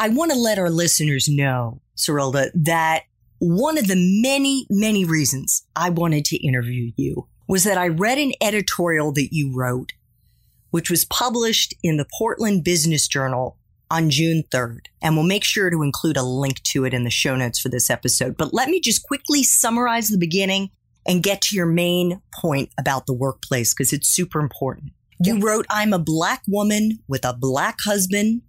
I want to let our listeners know, Serilda, that one of the many, many reasons I wanted to interview you was that I read an editorial that you wrote, which was published in the Portland Business Journal on June 3rd. And we'll make sure to include a link to it in the show notes for this episode. But let me just quickly summarize the beginning and get to your main point about the workplace because it's super important. You wrote, I'm a black woman with a black husband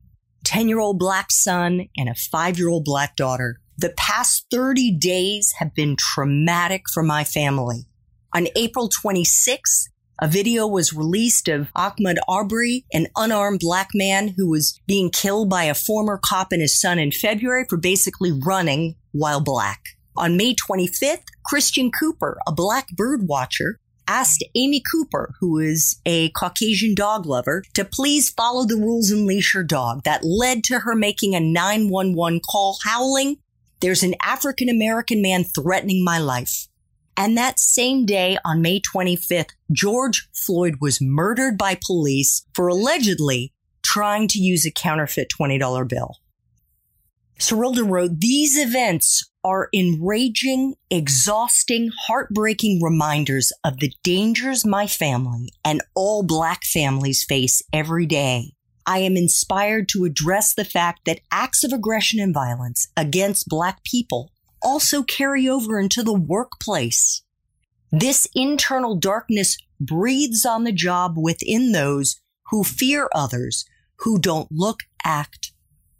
10 year old black son and a five year old black daughter. The past 30 days have been traumatic for my family. On April 26th, a video was released of Ahmaud Arbery, an unarmed black man who was being killed by a former cop and his son in February for basically running while black. On May 25th, Christian Cooper, a black bird watcher, asked Amy Cooper, who is a Caucasian dog lover, to please follow the rules and leash her dog. That led to her making a 911 call howling, there's an African American man threatening my life. And that same day on May 25th, George Floyd was murdered by police for allegedly trying to use a counterfeit $20 bill. Serilda wrote, these events are enraging, exhausting, heartbreaking reminders of the dangers my family and all black families face every day. I am inspired to address the fact that acts of aggression and violence against black people also carry over into the workplace. This internal darkness breathes on the job within those who fear others who don't look, act,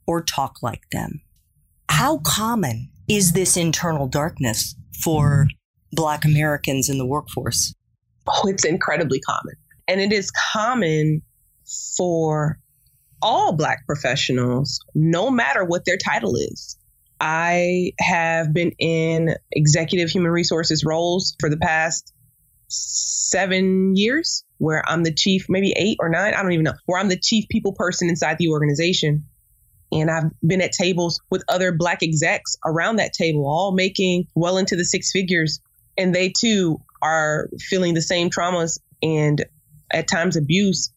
or talk like them. How common is this internal darkness for Black Americans in the workforce? Oh, it's incredibly common. And it is common for all Black professionals, no matter what their title is. I have been in executive human resources roles for the past seven years, where I'm the chief, maybe eight or nine, I don't even know, where I'm the chief people person inside the organization. And I've been at tables with other black execs around that table, all making well into the six figures. And they too are feeling the same traumas and at times abuse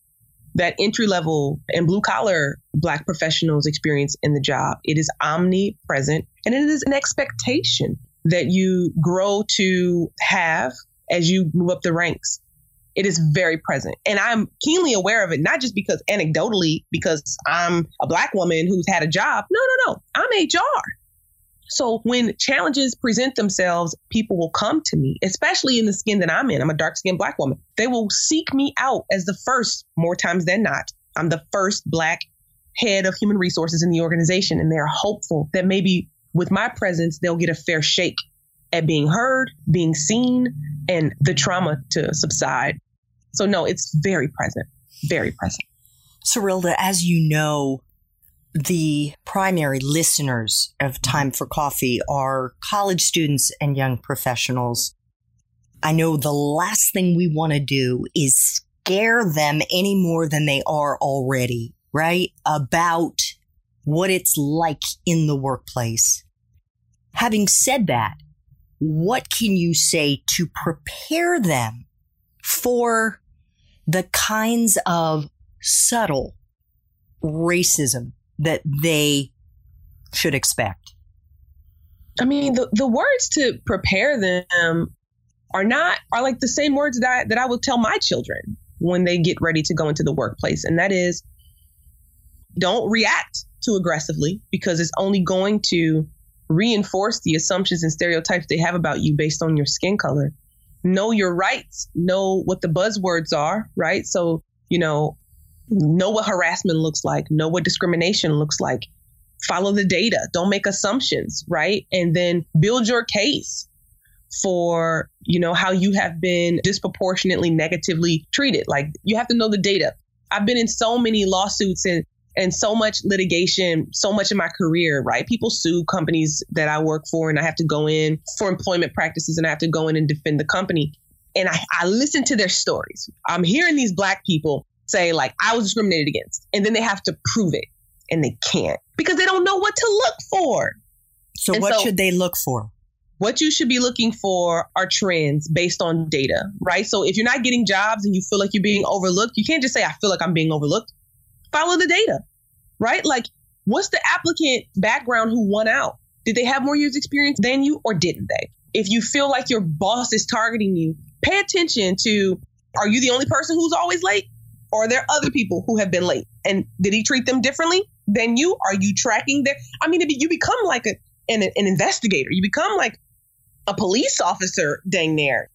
that entry level and blue collar black professionals experience in the job. It is omnipresent and it is an expectation that you grow to have as you move up the ranks it is very present. And I'm keenly aware of it, not just because anecdotally, because I'm a black woman who's had a job. No, no, no. I'm HR. So when challenges present themselves, people will come to me, especially in the skin that I'm in. I'm a dark skinned black woman. They will seek me out as the first, more times than not. I'm the first black head of human resources in the organization. And they're hopeful that maybe with my presence, they'll get a fair shake at being heard, being seen, and the trauma to subside. So no, it's very present, very present. Serilda, as you know, the primary listeners of Time for Coffee are college students and young professionals. I know the last thing we want to do is scare them any more than they are already, right? About what it's like in the workplace. Having said that, what can you say to prepare them for the kinds of subtle racism that they should expect? I mean, the, the words to prepare them are not are like the same words that I, that I would tell my children when they get ready to go into the workplace, and that is, don't react too aggressively because it's only going to reinforce the assumptions and stereotypes they have about you based on your skin color. Know your rights, know what the buzzwords are, right? So, you know, know what harassment looks like, know what discrimination looks like, follow the data, don't make assumptions, right? And then build your case for, you know, how you have been disproportionately negatively treated. Like you have to know the data. I've been in so many lawsuits and and so much litigation, so much in my career, right? People sue companies that I work for and I have to go in for employment practices and I have to go in and defend the company. And I, I listen to their stories. I'm hearing these black people say, like, I was discriminated against. And then they have to prove it and they can't because they don't know what to look for. So, and what so, should they look for? What you should be looking for are trends based on data, right? So, if you're not getting jobs and you feel like you're being overlooked, you can't just say, I feel like I'm being overlooked. Follow the data, right? Like, what's the applicant background who won out? Did they have more years experience than you or didn't they? If you feel like your boss is targeting you, pay attention to are you the only person who's always late? Or are there other people who have been late? And did he treat them differently? than you? Are you tracking their? I mean, you become like a, an, an investigator. You become like a police officer, dang near,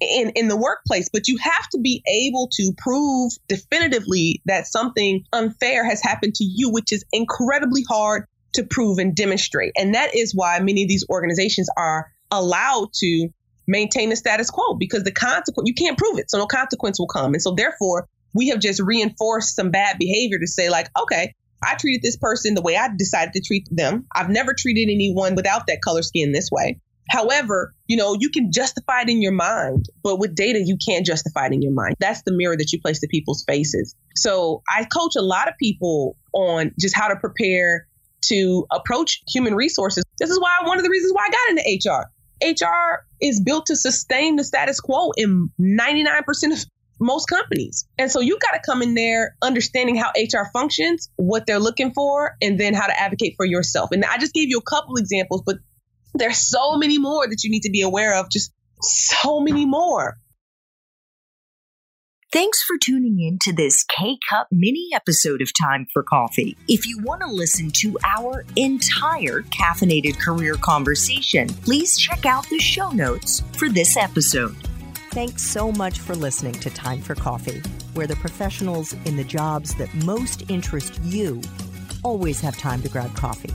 in, in the workplace, but you have to be able to prove definitively that something unfair has happened to you, which is incredibly hard to prove and demonstrate. And that is why many of these organizations are allowed to maintain the status quo because the consequence, you can't prove it. So no consequence will come. And so therefore, we have just reinforced some bad behavior to say, like, okay, I treated this person the way I decided to treat them. I've never treated anyone without that color skin this way. However, you know, you can justify it in your mind, but with data, you can't justify it in your mind. That's the mirror that you place to people's faces. So I coach a lot of people on just how to prepare to approach human resources. This is why one of the reasons why I got into HR. HR is built to sustain the status quo in 99% of most companies. And so you got to come in there understanding how HR functions, what they're looking for, and then how to advocate for yourself. And I just gave you a couple examples, but there's so many more that you need to be aware of, just so many more. Thanks for tuning in to this K Cup mini episode of Time for Coffee. If you want to listen to our entire caffeinated career conversation, please check out the show notes for this episode. Thanks so much for listening to Time for Coffee, where the professionals in the jobs that most interest you always have time to grab coffee